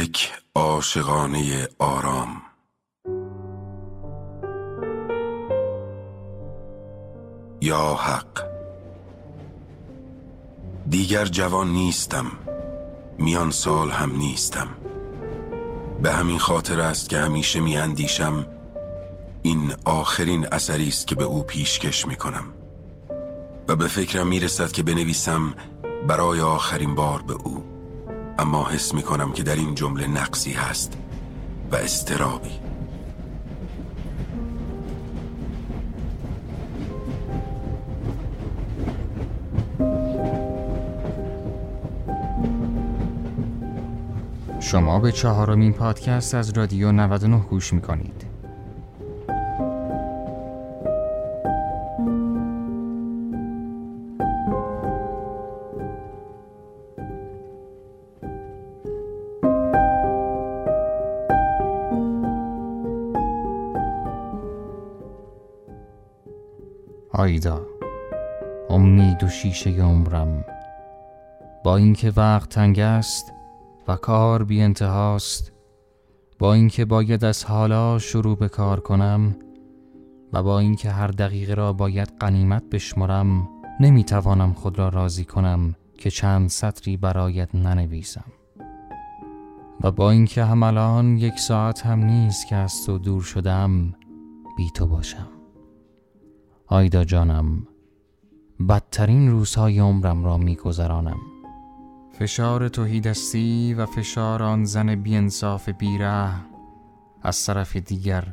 یک عاشقانه آرام. یا حق. دیگر جوان نیستم میان سال هم نیستم. به همین خاطر است که همیشه می اندیشم این آخرین اثری است که به او پیشکش می کنم و به فکرم می رسد که بنویسم برای آخرین بار به او. اما حس می کنم که در این جمله نقصی هست و استرابی شما به چهارمین پادکست از رادیو 99 گوش می‌کنید. آیدا امید و شیشه عمرم. با اینکه وقت تنگ است و کار بی انتهاست با اینکه باید از حالا شروع به کار کنم و با اینکه هر دقیقه را باید قنیمت بشمرم نمی‌توانم خود را راضی کنم که چند سطری برایت ننویسم. و با اینکه هم الان یک ساعت هم نیست که از تو دور شدم بی تو باشم. آیدا جانم بدترین روزهای عمرم را میگذرانم فشار توهیدستی و فشار آن زن بیانصاف بیره از طرف دیگر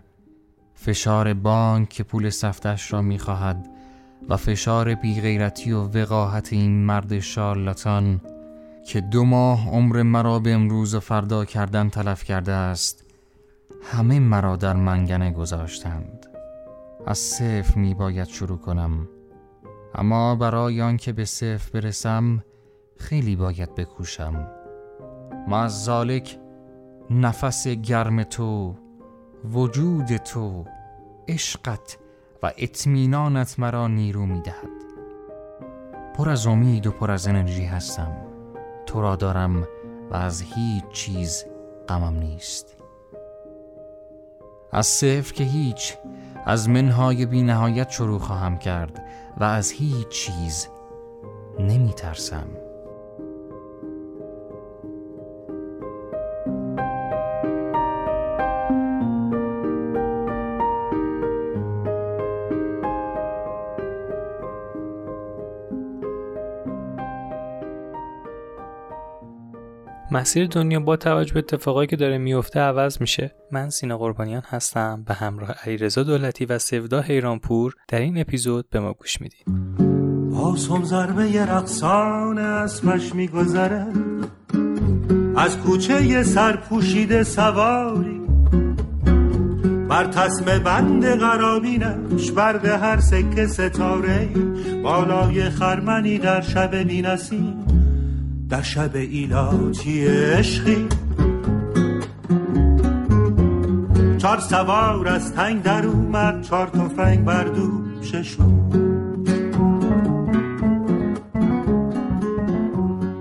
فشار بانک که پول سفتش را می‌خواهد و فشار بیغیرتی و وقاحت این مرد شارلاتان که دو ماه عمر مرا به امروز و فردا کردن تلف کرده است همه مرا در منگنه گذاشتند. از صفر می باید شروع کنم. اما برای آنکه به صفر برسم خیلی باید بکوشم. مزالک نفس گرم تو وجود تو عشقت و اطمینانت مرا نیرو می دهد. پر از امید و پر از انرژی هستم. تو را دارم و از هیچ چیز غمم نیست. از صفر که هیچ از منهای بی نهایت شروع خواهم کرد و از هیچ چیز نمی ترسم مسیر دنیا با توجه به اتفاقایی که داره میفته عوض میشه. من سینا قربانیان هستم. به همراه علیرضا دولتی و سودا حیرانپور در این اپیزود به ما گوش می‌دید آسم ضربه رقصان اسمش میگذره. از کوچه سرپوشیده سواری. بر تسم بند قرابینش برد هر سکه ستاره بالای خرمنی در شب بینسیم در شب ایلاتی عشقی. چار سوار از تنگ در اومد چار تفنگ بر دوششون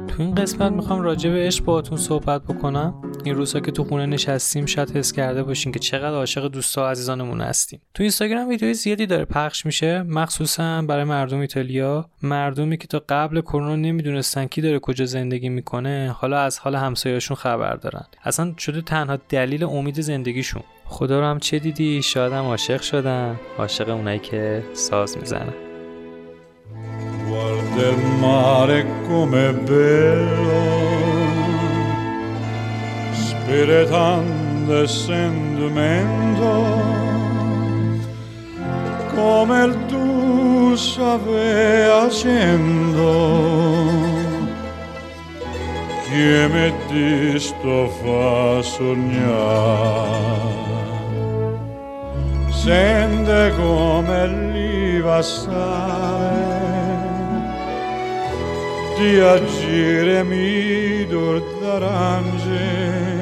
تو این قسمت می‌خوام راجع به عشق باهاتون صحبت بکنم. این روزها که تو خونه نشستیم شاید حس کرده باشین که چقدر عاشق دوستا عزیزانمون هستیم. تو اینستاگرام ویدیوی زیادی داره پخش میشه مخصوصا برای مردم ایتالیا. مردمی که تا قبل کرونا نمی‌دونستن کی داره کجا زندگی می‌کنه حالا از حال همسایه‌شون خبر دارن. اصلا شده تنها دلیل امید زندگیشون. خدا رو هم چه دیدی؟ شاید هم عاشق شدن. عاشق اونایی که ساز می‌زنن. Guarda il mare com'è bello, dilettante sentimento come il tu save facendo che mi ti sto fa sognare. Sente come lì va stare. Di agire mi d'arance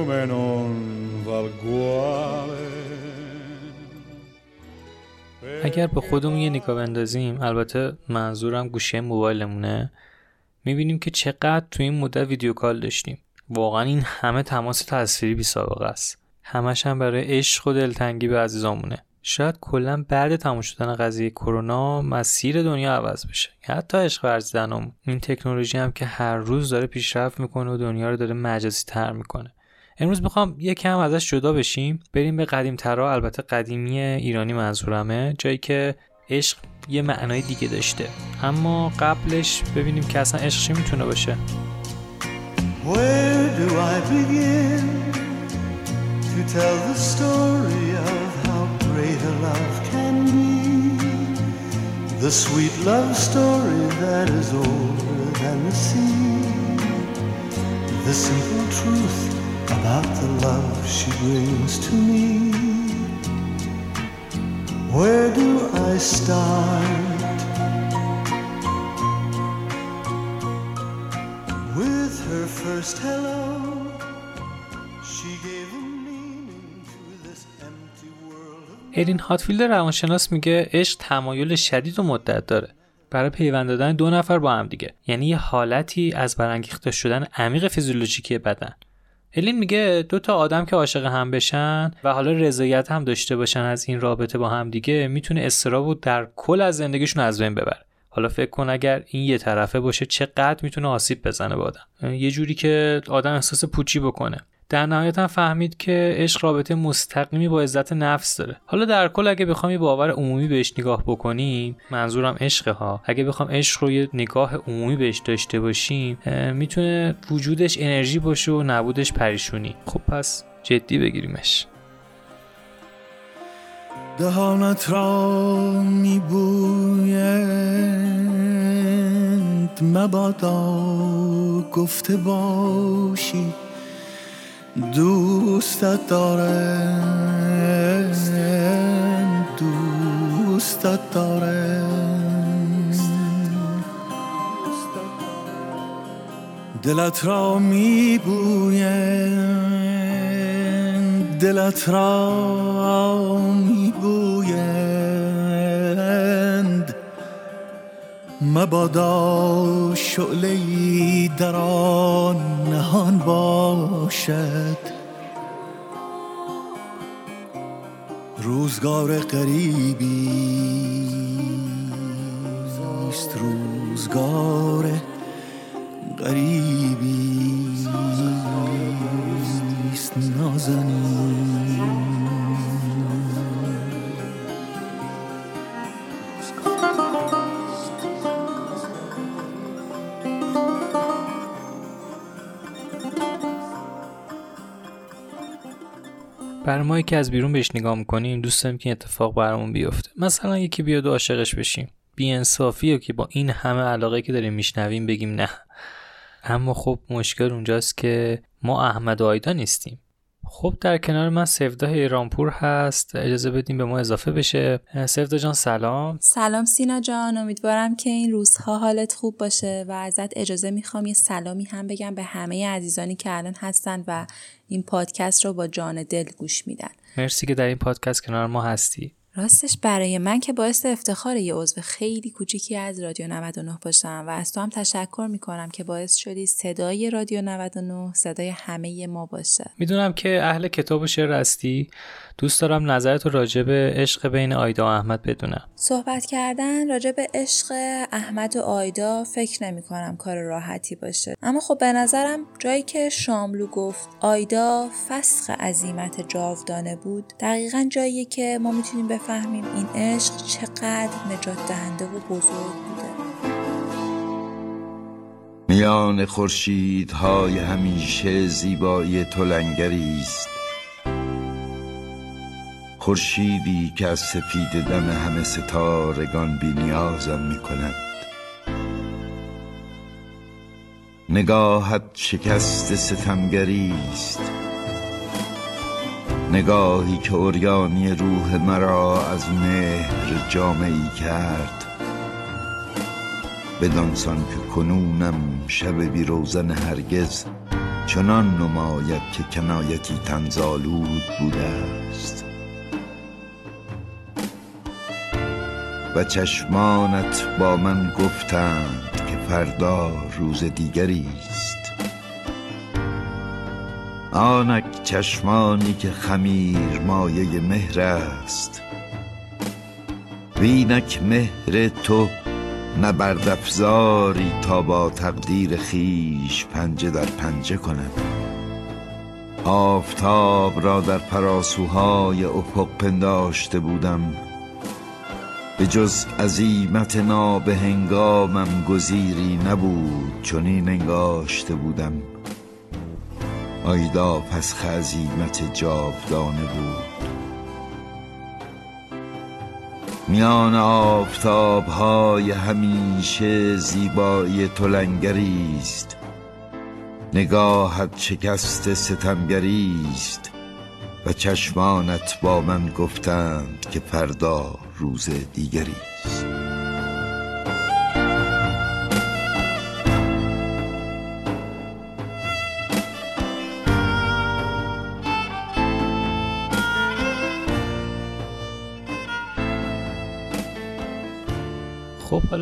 profume non اگر به خودمون یه نگاه بندازیم البته منظورم گوشه موبایلمونه می‌بینیم که چقدر تو این مدت ویدیو کال داشتیم. واقعا این همه تماس تصویری بی سابقه است. همش هم برای عشق و دلتنگی به عزیزامونه. شاید کلا بعد تموم شدن قضیه کرونا مسیر دنیا عوض بشه. حتی عشق ورزیدنمون. این تکنولوژی هم که هر روز داره پیشرفت می‌کنه و دنیا رو داره مجازی تر می‌کنه. امروز می‌خوام یکم ازش جدا بشیم. بریم به قدیم ترا البته قدیمی ایرانی منظورمه جایی که عشق یه معنای دیگه داشته. اما قبلش ببینیم که اصلا عشق چی می‌تونه باشه. The simple truth about the love she brings to me. Where do I start? With her first hello, she gave this empty world. ایرین هاتفیلد روانشناس میگه عشق تمایل شدید و مدت داره برای پیوند دادن دو نفر با هم دیگه یعنی یه حالتی از برانگیخته شدن عمیق فیزیولوژیکی بدن الین میگه دو تا آدم که عاشق هم بشن و حالا رضایت هم داشته باشن از این رابطه با هم دیگه می‌تونه استراب رو در کل از زندگیشون از بین ببره. حالا فکر کن اگر این یه طرفه باشه چقدر می‌تونه آسیب بزنه به آدم. یه جوری که آدم احساس پوچی بکنه. در نهایت هم فهمید که عشق رابطه مستقیمی با عزت نفس داره. حالا در کل اگه بخوام یه باور عمومی بهش نگاه بکنیم منظورم عشق ها اگه بخوام عشق رو یه نگاه عمومی بهش داشته باشیم می‌تونه وجودش انرژی باشه و نبودش پریشونی. خب پس جدی بگیریمش. دهانت را میبویند مبادا گفته باشی. دوستت دارم دوستت دارم. دلت را میبویند دلت را میبویند مبادا شعله در آن نهان باشد. روزگار قریبی است روزگار غریبی است نازنین. برای ما که از بیرون بهش نگاه می‌کنیم دوست داریم که اتفاق برامون بیفته. مثلا یکی بیاد و عاشقش بشیم. بیانصافی و که با این همه علاقه که داریم میشنویم بگیم نه. اما خب مشکل اونجاست که ما احمد و آیدا نیستیم. خب در کنار من سفدا ایرانپور هست. اجازه بدیم به ما اضافه بشه. سفدا جان سلام. سلام سینا جان. امیدوارم که این روزها حالت خوب باشه و ازت اجازه می‌خوام یه سلامی هم بگم به همه عزیزانی که الان هستن و این پادکست رو با جان دل گوش میدن. مرسی که در این پادکست کنار ما هستی. راستش برای من که باعث افتخار یه عضو خیلی کوچیکی از رادیو 99 باشم و از تو هم تشکر می‌کنم که باعث شدی صدای رادیو 99 صدای همه ما باشه. می‌دونم که اهل کتاب و شعر هستی. دوست دارم نظرت راجع به عشق بین آیدا و احمد بدونم. صحبت کردن راجع به عشق احمد و آیدا فکر نمی کنم کار راحتی باشه. اما خب به نظرم جایی که شاملو گفت آیدا فسخ عظیمت جاودانه بود دقیقا جایی که ما می‌تونیم بفهمیم این عشق چقدر نجات دهنده و بزرگ بوده. میان خورشیدهای همیشه زیبایی تو است. خورشیدی که از سپید دم همه ستارگان بی نیازم می کند. نگاهت شکست ستمگری است. نگاهی که اوریانی روح مرا از مهر جامعی کرد. بدانسان که کنونم شب بی روزن هرگز چنان نماید که کنایتی تنزالود بوده است. و چشمانت با من گفتند که فردا روز دیگری است. آنک چشمانی که خمیر مایه مهر است. وینک مهر تو نبرد افزاری تا با تقدیر خیش پنجه در پنجه کند. آفتاب را در پراسوهای افق پنداشته بودم. به جز عظیمت ناب هنگامم گزیری نبود چنین انگاشته بودم. آیدا پس خزیمت جاودانه بود. میان آفتاب های همیشه زیبایی تلنگری است. نگاهت شکست ستمگری است و چشمانت با من گفتند که فردا روز دیگری است.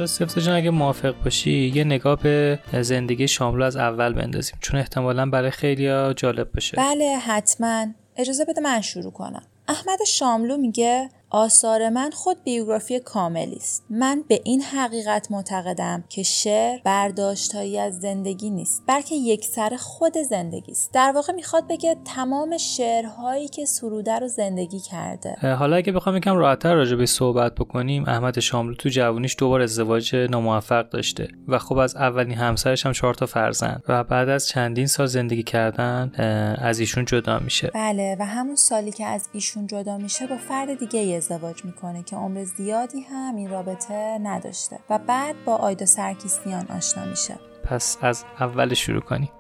سفت جان اگه موافق باشی یه نگاه به زندگی شاملو از اول بندازیم چون احتمالا برای خیلی جالب باشه. بله حتما. اجازه بده من شروع کنم. احمد شاملو میگه آثار من خود بیوگرافی کاملی است. من به این حقیقت معتقدم که شعر برداشتهایی از زندگی نیست بلکه یک سر خود زندگی است. در واقع می‌خواد بگه تمام شعرهایی که سروده رو زندگی کرده. حالا اگه بخوام یکم راحتتر راجع به صحبت بکنیم احمد شاملو تو جوونیش دوبار ازدواج ناموفق داشته و خب از اولین همسرش هم چهار تا فرزند و بعد از چندین سال زندگی کردن از ایشون جدا میشه. بله و همون سالی که از ایشون جدا میشه با فرد دیگه ازدواج می‌کنه که عمر زیادی هم این رابطه نداشته و بعد با آیدا سرکیسیان آشنا میشه. پس از اول شروع کنیم.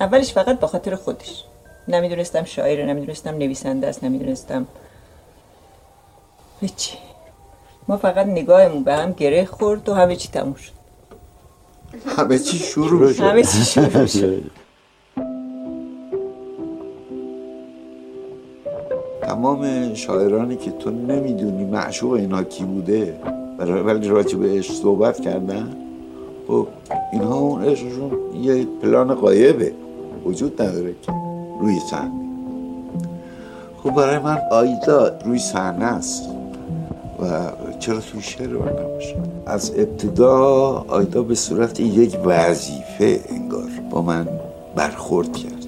اولش فقط به خاطر خودش. نمی‌دونستم شاعره نمی‌دونستم نویسنده است نمی‌دونستم هیچی. ما فقط نگاهمون به هم گره خورد و همه چی تموم شد. همه چی شروع شد. همه چی شروع شد. تمام شاعرانی که تو نمی‌دونی معشوق اینا کی بوده ولی راجع بهش صحبت کردن. خب اینها اون عشقشون یه پلان قایبه وجود نداره که روی صحنه. خب برای من آیدا روی صحنه است. و چرا توی شعر من نباشه از ابتدا آیدا به صورت یک وظیفه انگار با من برخورد کرد.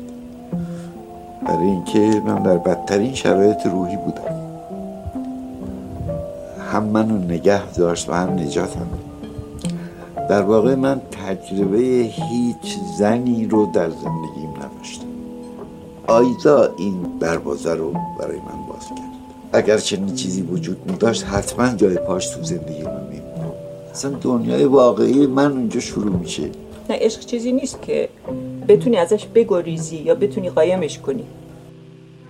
برای اینکه من در بدترین شرایط روحی بودم. هم منو نگه داشت و هم نجاتم. در واقع من تجربه هیچ زنی رو در زندگیم نداشتم. آیدا این دروازه رو برای من باز کرد. اگر چنین چیزی وجود می داشت حتما جای پاش تو زندگی من می اصلا دنیای واقعی من اونجا شروع میشه. نه عشق چیزی نیست که بتونی ازش بگریزی یا بتونی قایمش کنی.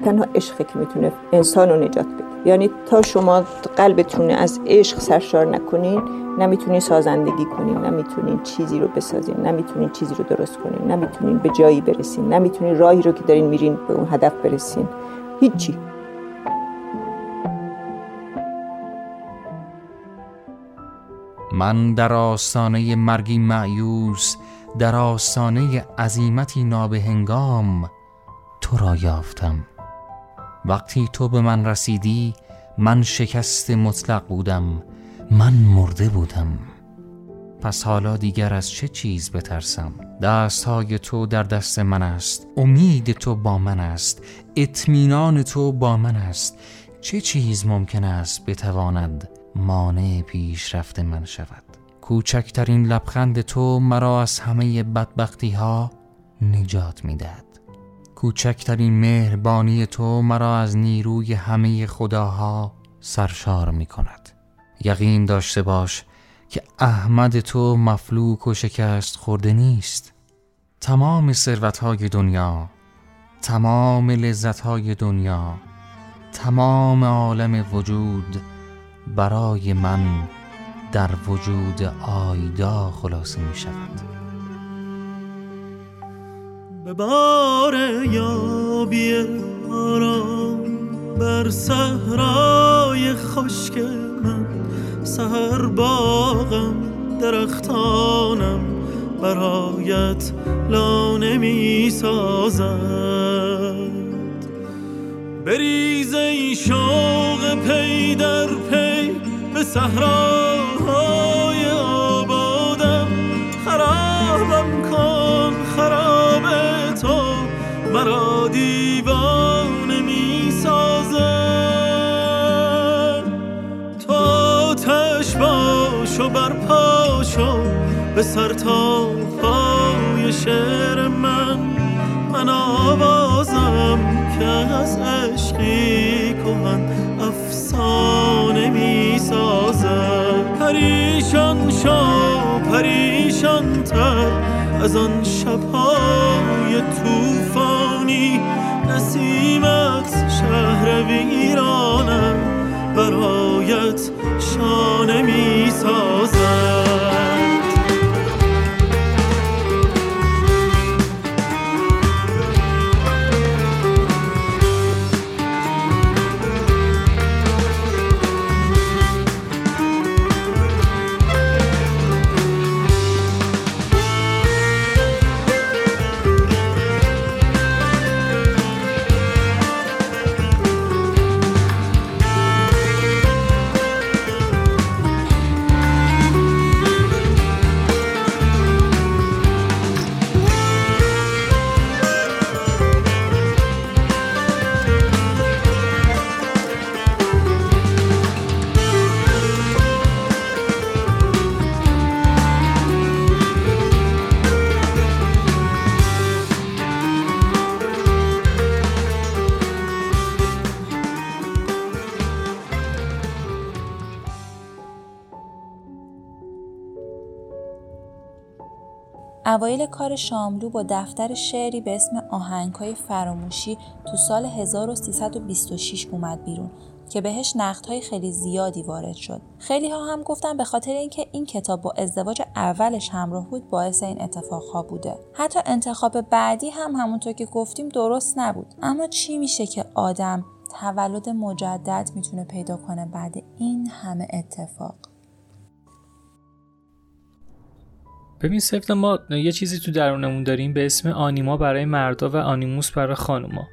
تنها عشقه که می‌تونه انسان رو نجات بده. یعنی تا شما قلبتون از عشق سرشار نکنین نمی‌تونین سازندگی کنین نمی‌تونین چیزی رو بسازین نمی‌تونین چیزی رو درست کنین نمی‌تونین به جایی برسین نمی‌تونین راهی رو که دارین میرین به اون هدف برسین. هیچی. من در آستانه مرگی معیوس در آستانه عظیمتی نابهنگام تو را یافتم. وقتی تو به من رسیدی من شکست مطلق بودم من مرده بودم. پس حالا دیگر از چه چیز بترسم؟ دستهای تو در دست من است امید تو با من است اطمینان تو با من است. چه چیز ممکن است بتواند مانع پیشرفت من شود. کوچکترین لبخند تو مرا از همه بدبختی ها نجات می‌دهد. کوچکترین مهربانی تو مرا از نیروی همه خداها سرشار می کند یقین داشته باش که احمد تو مفلوک و شکست خورده نیست. تمام ثروتهای دنیا تمام لذتهای دنیا تمام عالم وجود برای من در وجود آیدا خلاصه می شود. به بار یابی آرام بر صحرای خشک من سهر باغم درختانم برایت لانه می سازد. بریز ای شوق پی در پی به صحراهای آبادم. خرابم کن خراب تو. مرا دیوانه می تو آتش باش و برپا شو. به سر تا از عشقی کهن افسانه می سازد پریشان شو پریشان تر از آن شبهای توفانی نسیمت شهر ویرانم برایت شانه می سازد اوایل کار شاملو با دفتر شعری به اسم آهنگهای فراموشی تو سال 1326 اومد بیرون که بهش نقدهای خیلی زیادی وارد شد. خیلی ها هم گفتن به خاطر اینکه این کتاب با ازدواج اولش همراه بود باعث این اتفاقها بوده. حتی انتخاب بعدی هم همونطور که گفتیم درست نبود. اما چی میشه که آدم تولد مجدد می‌تونه پیدا کنه بعد این همه اتفاق؟ ببین سفت ما یه چیزی تو درونمون داریم به اسم آنیما برای مردا و آنیموس برای خانوما.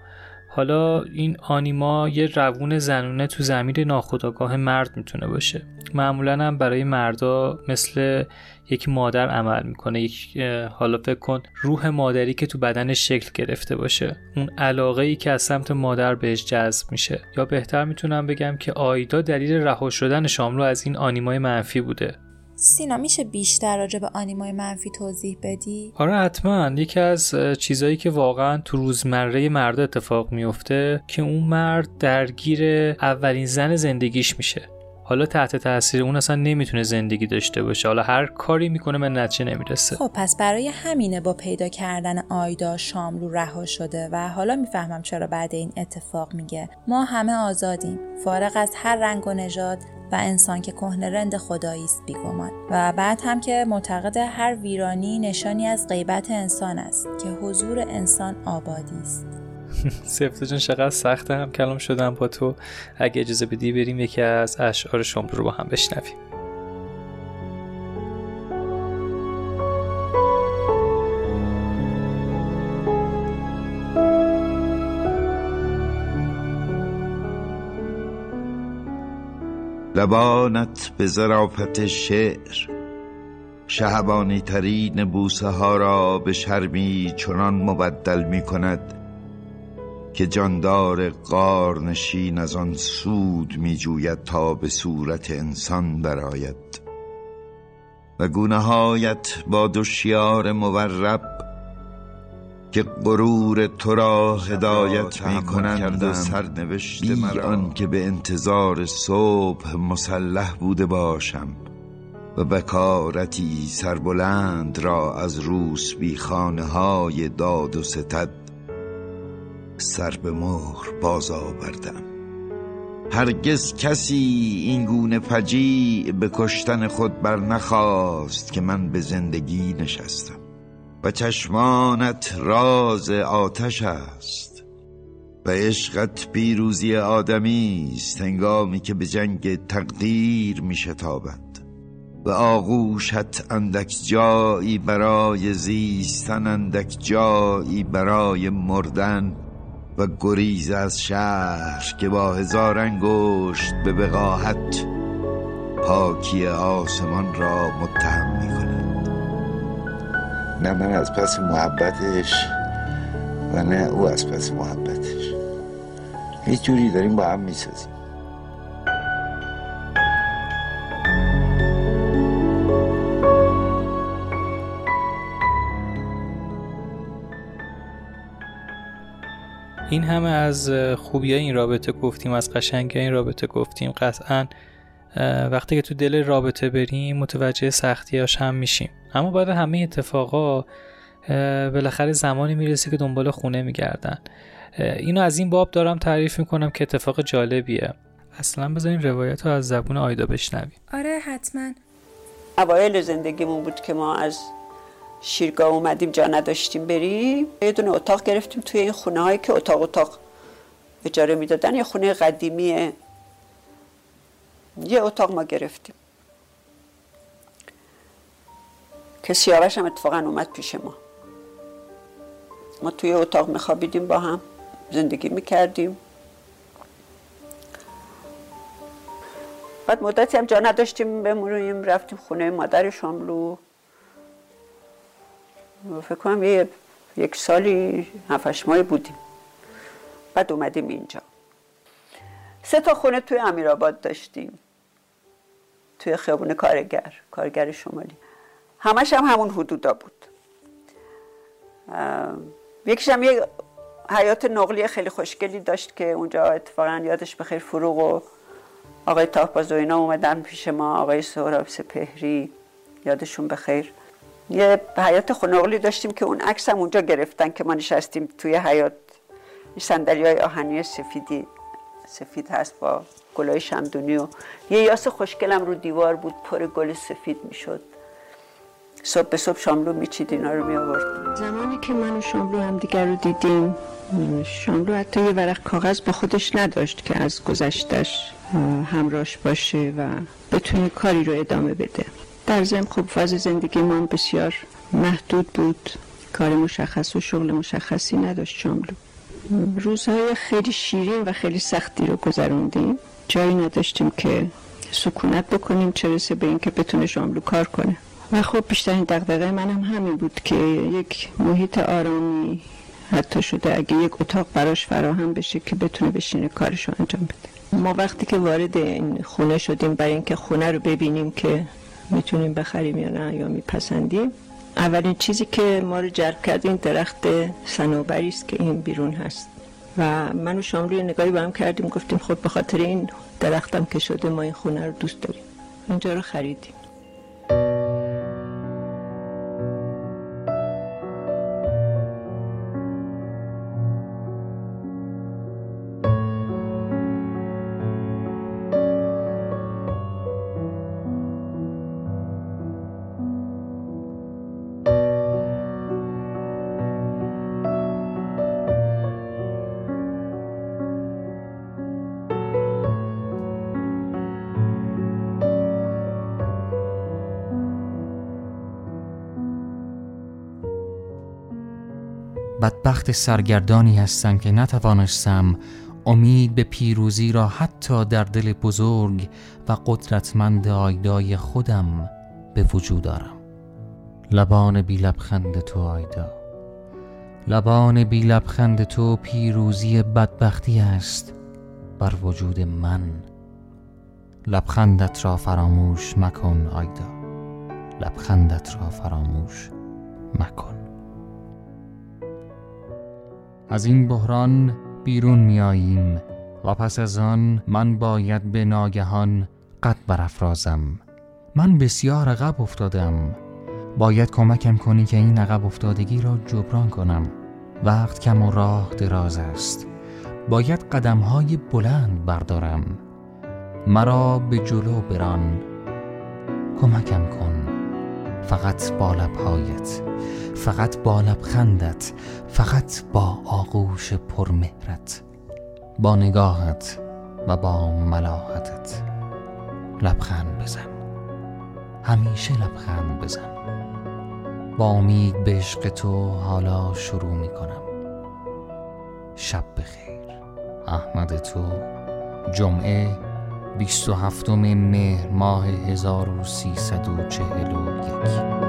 حالا این آنیما یه روون زنونه تو زمیر ناخودآگاه مرد می‌تونه باشه. معمولا هم برای مردا مثل یک مادر عمل می‌کنه یک حالا فکر کن روح مادری که تو بدنش شکل گرفته باشه. اون علاقه ای که از سمت مادر بهش جذب میشه. یا بهتر می‌تونم بگم که آیدا دلیل رها شدن شاملو از این آنیمای منفی بوده. سینا میشه بیشتر راجع به آنیمای منفی توضیح بدی؟ آره حتما یکی از چیزایی که واقعا تو روزمره مرد اتفاق میفته که اون مرد درگیر اولین زن زندگیش میشه حالا تحت تاثیر اون اصلا نمی‌تونه زندگی داشته باشه. حالا هر کاری می‌کنه به نتیجه نمی‌رسه. خب پس برای همینه با پیدا کردن آیدا شاملو رها شده و حالا می‌فهمم چرا بعد این اتفاق میگه. ما همه آزادیم. فارغ از هر رنگ و نژاد و انسان که کهنه رند خدایی است بیگمان. و بعد هم که معتقد هر ویرانی نشانی از غیبت انسان است که حضور انسان آبادی است. سفته جان چقدر سخته هم کلام شدم با تو. اگه اجازه بدی بریم یکی از اشعار شمرو رو با هم بشنویم. لبانت به ظرافت شعر شهبانی ترین بوسه ها را به شرمی چنان مبدل می کند که جاندار قارنشین از آن سود می جوید تا به صورت انسان براید و گونه هایت با دوشیار مورب که غرور تو را هدایت می کنند و سرنوشت بی آن که به انتظار صبح مسلح بوده باشم و بکارتی سربلند را از روس بی خانه های داد و ستد سر به مهر باز آوردم. هرگز کسی این گونه فجیع به کشتن خود بر نخواست که من به زندگی نشستم و چشمانت راز آتش است به عشقت پیروزی آدمی است هنگامی که به جنگ تقدیر می شتابد و آغوشت اندک جایی برای زیستن اندک جایی برای مردن و گریز از شهر که با هزار انگشت به بقاحت پاکی آسمان را متهم می کند نه من از پس محبتش و نه او از پس محبتش. هیچ جوری داریم با هم می‌سازیم. این همه از خوبی این رابطه گفتیم از قشنگی این رابطه گفتیم. قطعا وقتی که تو دل رابطه بریم متوجه سختیاش هم میشیم. اما بعد همه اتفاقا بالاخره زمانی می‌رسه که دنبال خونه میگردن. اینو از این باب دارم تعریف می‌کنم که اتفاق جالبیه. اصلا بذارین روایت رو از زبون آیدا بشنویم. آره حتما. اوایل زندگیمون بود که ما از شیرگاه اومدیم جا نداشتیم بریم. یه دونه اتاق گرفتیم توی این خونه هایی که اتاق اتاق اجاره می‌دادن. یه خونه قدیمیه یه اتاق ما گرفتیم. که سیاوش هم اتفاقا اومد پیش ما. ما توی اتاق میخوابیدیم با هم زندگی می‌کردیم. بعد مدتی هم جا نداشتیم بمونیم رفتیم خونه مادر شاملو. فکر کنم یک سالی هفتش ماه بودیم. بعد اومدیم اینجا. سه تا خونه توی امیرآباد داشتیم. توی خیابون کارگر کارگر شمالی. همش هم همون حدودا بود. یکیش هم یه حیات نقلی خیلی خوشگلی داشت که اونجا اتفاقا یادش بخیر فروغ و آقای تاپاز و اینا اومدن پیش ما آقای سهراب سپهری یادشون بخیر یه حیات خنقلی داشتیم که اون عکس هم اونجا گرفتن که ما نشستیم توی حیات. صندلی های آهنی سفیدی سفید هست با گلای شمدونی و یه یاس خوشگلم رو دیوار بود پر گل سفید می‌شد. صبح به صبح شاملو میچید اینا رو می آورد زمانی که من و شاملو هم دیگر رو دیدیم شاملو حتی یه ورق کاغذ با خودش نداشت که از گذشتش همراش باشه و بتونه کاری رو ادامه بده. در ضمن خب فاز زندگی ما بسیار محدود بود. کار مشخص و شغل مشخصی نداشت شاملو. روزهای خیلی شیرین و خیلی سختی رو گذروندیم. جایی نداشتیم که سکونت بکنیم چه رسه به اینکه بتونه شاملو کار کنه. و خب بیشترین دقدقه منم همین بود که یک محیط آرامی حتی شده اگه یک اتاق براش فراهم بشه که بتونه بشینه کارشو انجام بده. ما وقتی که وارد این خونه شدیم برای اینکه خونه رو ببینیم که می‌تونیم بخریم یا نه یا میپسندیم. اولین چیزی که ما رو جلب کرد این درخت سنوبری است که این بیرون هست. و من و شاملو نگاهی با هم کردیم گفتیم خب به خاطر این درختم که شده ما این خونه رو دوست داریم. اینجا رو خریدیم. بدبخت سرگردانی هستم که نتوانستم امید به پیروزی را حتی در دل بزرگ و قدرتمند آیدای خودم به وجود دارم لبان بی لبخند تو آیدا. لبان بی لبخند تو پیروزی بدبختی است. بر وجود من لبخندت را فراموش مکن آیدا. لبخندت را فراموش مکن. از این بحران بیرون میاییم و پس از آن من باید به ناگهان قد برافرازم. من بسیار عقب افتادم. باید کمکم کنی که این عقب افتادگی را جبران کنم. وقت کم و راه دراز است. باید قدم های بلند بردارم. مرا به جلو بران. کمکم کن. فقط با لبهایت فقط با لبخندت فقط با آغوش پرمهرت با نگاهت و با ملاحتت. لبخند بزن همیشه لبخند بزن. با امید به عشق تو حالا شروع می کنم شب بخیر. احمد تو جمعه 27 مهر ماه 1341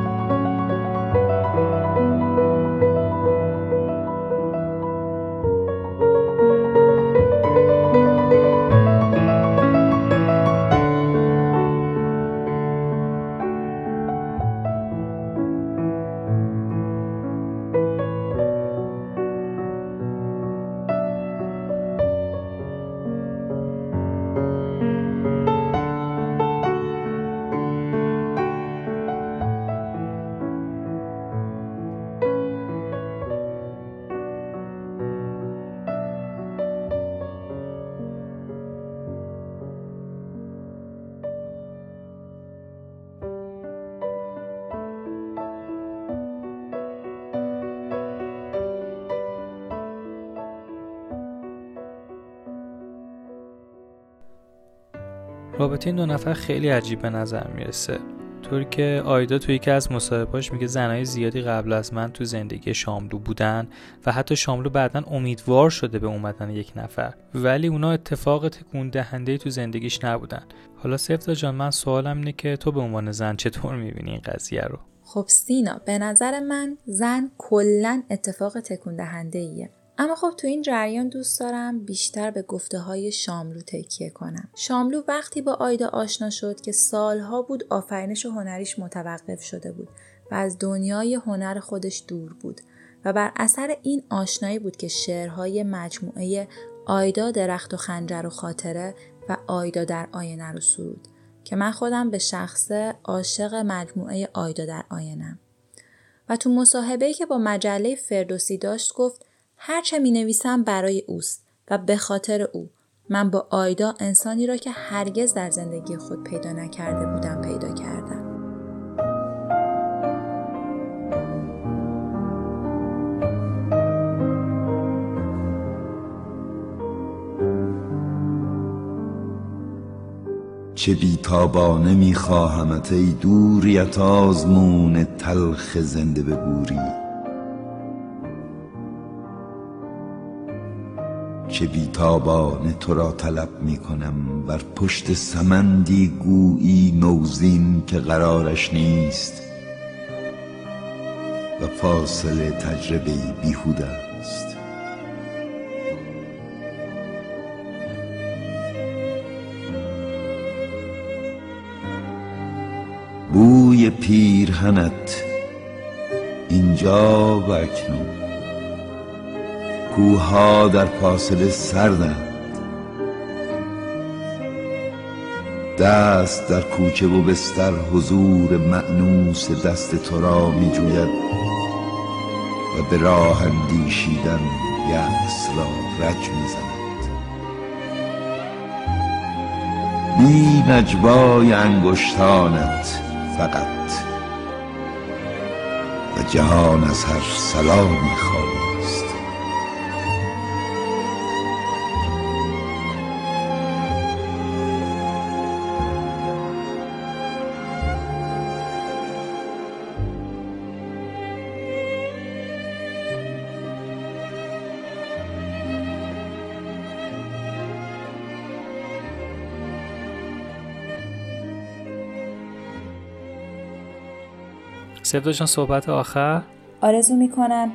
رابطه این دو نفر خیلی عجیب به نظر می‌رسه. طوری که آیدا توی یکی از مصاحبهاش میگه زنهای زیادی قبل از من تو زندگی شاملو بودن و حتی شاملو بعدا امیدوار شده به اومدن یک نفر. ولی اونا اتفاق تکون دهنده تو زندگیش نبودن. حالا سفتا جان من سوالم اینه که تو به عنوان زن چطور می‌بینی این قضیه رو؟ خب سینا به نظر من زن کلا اتفاق تکون دهنده ایه اما خب تو این جریان دوست دارم بیشتر به گفته های شاملو تکیه کنم. شاملو وقتی با آیدا آشنا شد که سالها بود آفرینش و هنریش متوقف شده بود و از دنیای هنر خودش دور بود و بر اثر این آشنایی بود که شعرهای مجموعه آیدا درخت و خنجر و خاطره و آیدا در آینه رو سرود که من خودم به شخص عاشق مجموعه آیدا در آینم. و تو مصاحبه‌ای که با مجله فردوسی داشت گفت هرچه می نویسم برای اوست و به خاطر او من با آیدا انسانی را که هرگز در زندگی خود پیدا نکرده بودم پیدا کردم. چه بیتابانه میخواهمت ای دوریت آزمون تلخ زنده به بوری چه بیتابانه تو را طلب می کنم. بر پشت سمندی گویی نوزین که قرارش نیست. و فاصله تجربه بیهوده است. بوی پیرهنت اینجا و اکنون. کوها در فاصله سردند دست در کوچه و بستر حضور معنوس دست تو را می جوید و به راه اندیشیدن یأس را رج می زند بی نجوای انگشتانت فقط و جهان از هر سلامی خواهد سفدا جان صحبت آخر؟ آرزو می‌کنم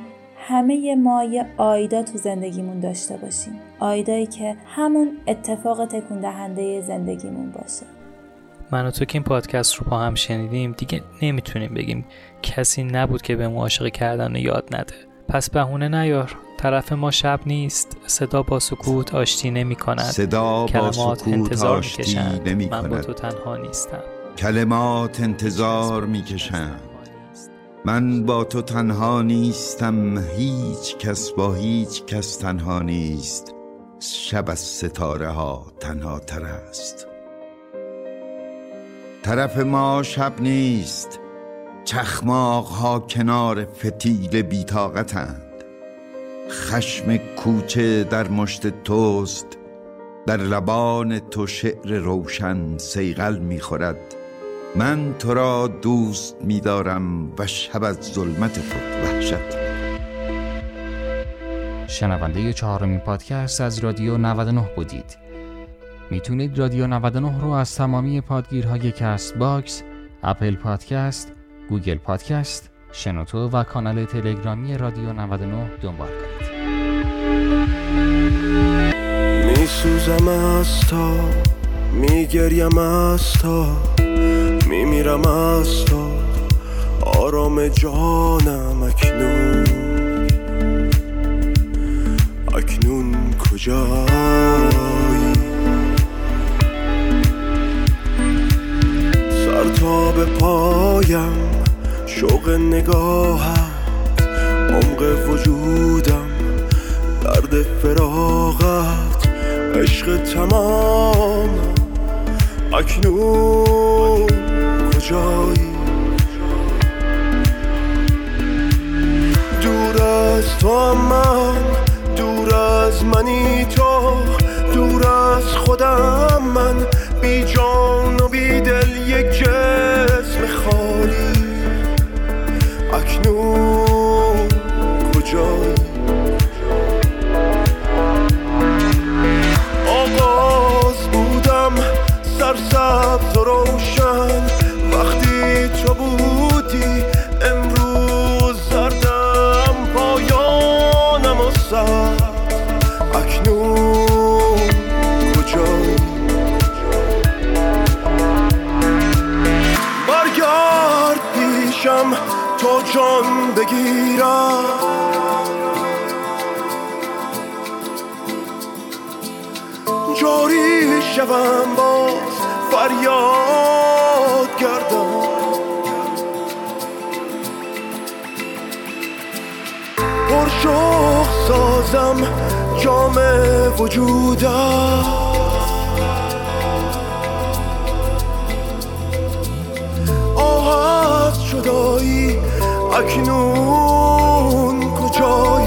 همه ما یه آیدا تو زندگیمون داشته باشیم. آیدایی که همون اتفاق تکون دهنده زندگیمون باشه. من و تو که این پادکست رو با هم شنیدیم دیگه نمی‌تونیم بگیم کسی نبود که به ما عاشق کردن یاد نده. پس بهونه نیار. طرف ما شب نیست. صدا با سکوت آشتی نمی کند صدا با سکوت انتظار آشتی نمی من با تو تنها نیستم. کلمات انتظار می‌کشند. من با تو تنها نیستم هیچ کس با هیچ کس تنها نیست. شب از ستاره ها تنها تر است. طرف ما شب نیست چخماق ها کنار فتیل بیتاقتند خشم کوچه در مشت توست در لبان تو شعر روشن صیقل می‌خورد. من تو را دوست میدارم و شب از ظلمت خود وحشت. شنونده چهارمین پادکست از رادیو 99 بودید. می‌تونید رادیو 99 رو از تمامی پادگیرهای Castbox، Apple Podcast، Google Podcast، شنوتو و کانال تلگرامی رادیو 99 دنبال کنید. میسوزم از تا میگریم از تا. میمیرم از تا آرام جانم اکنون. اکنون کجایی؟ سر تا به پایم شوق نگاهت عمق وجودم درد فراغت عشق تمام. اکنون کجایی دور از تو من دور از منی تو دور از خودم من. بی جان و بی دل اکنون کجایی برگرد پیشم تو جان بگیرم. جاری شوم باز فریاد گردم. پرشوق سازم جام وجودم آه. از جدایی اکنون کجایی؟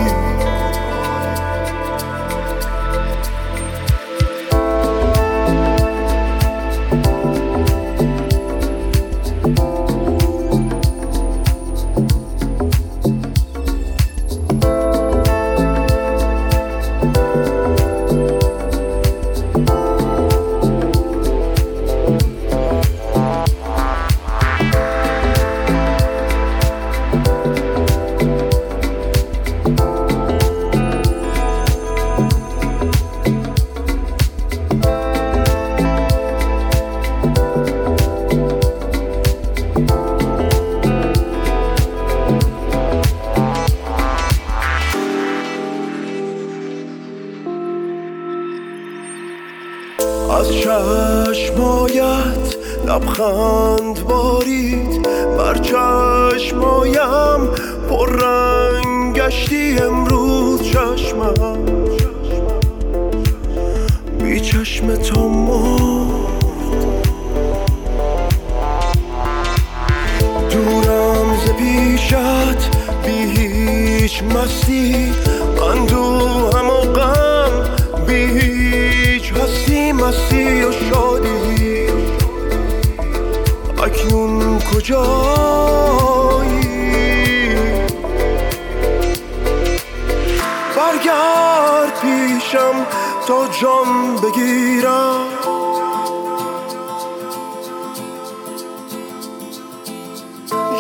برگرد پیشم تا جان بگیرم.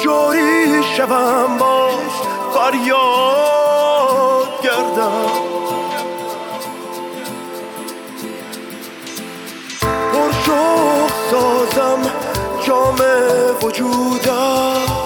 جاری شوم باز فریاد گردم. پرشوق سازم جام وجودم.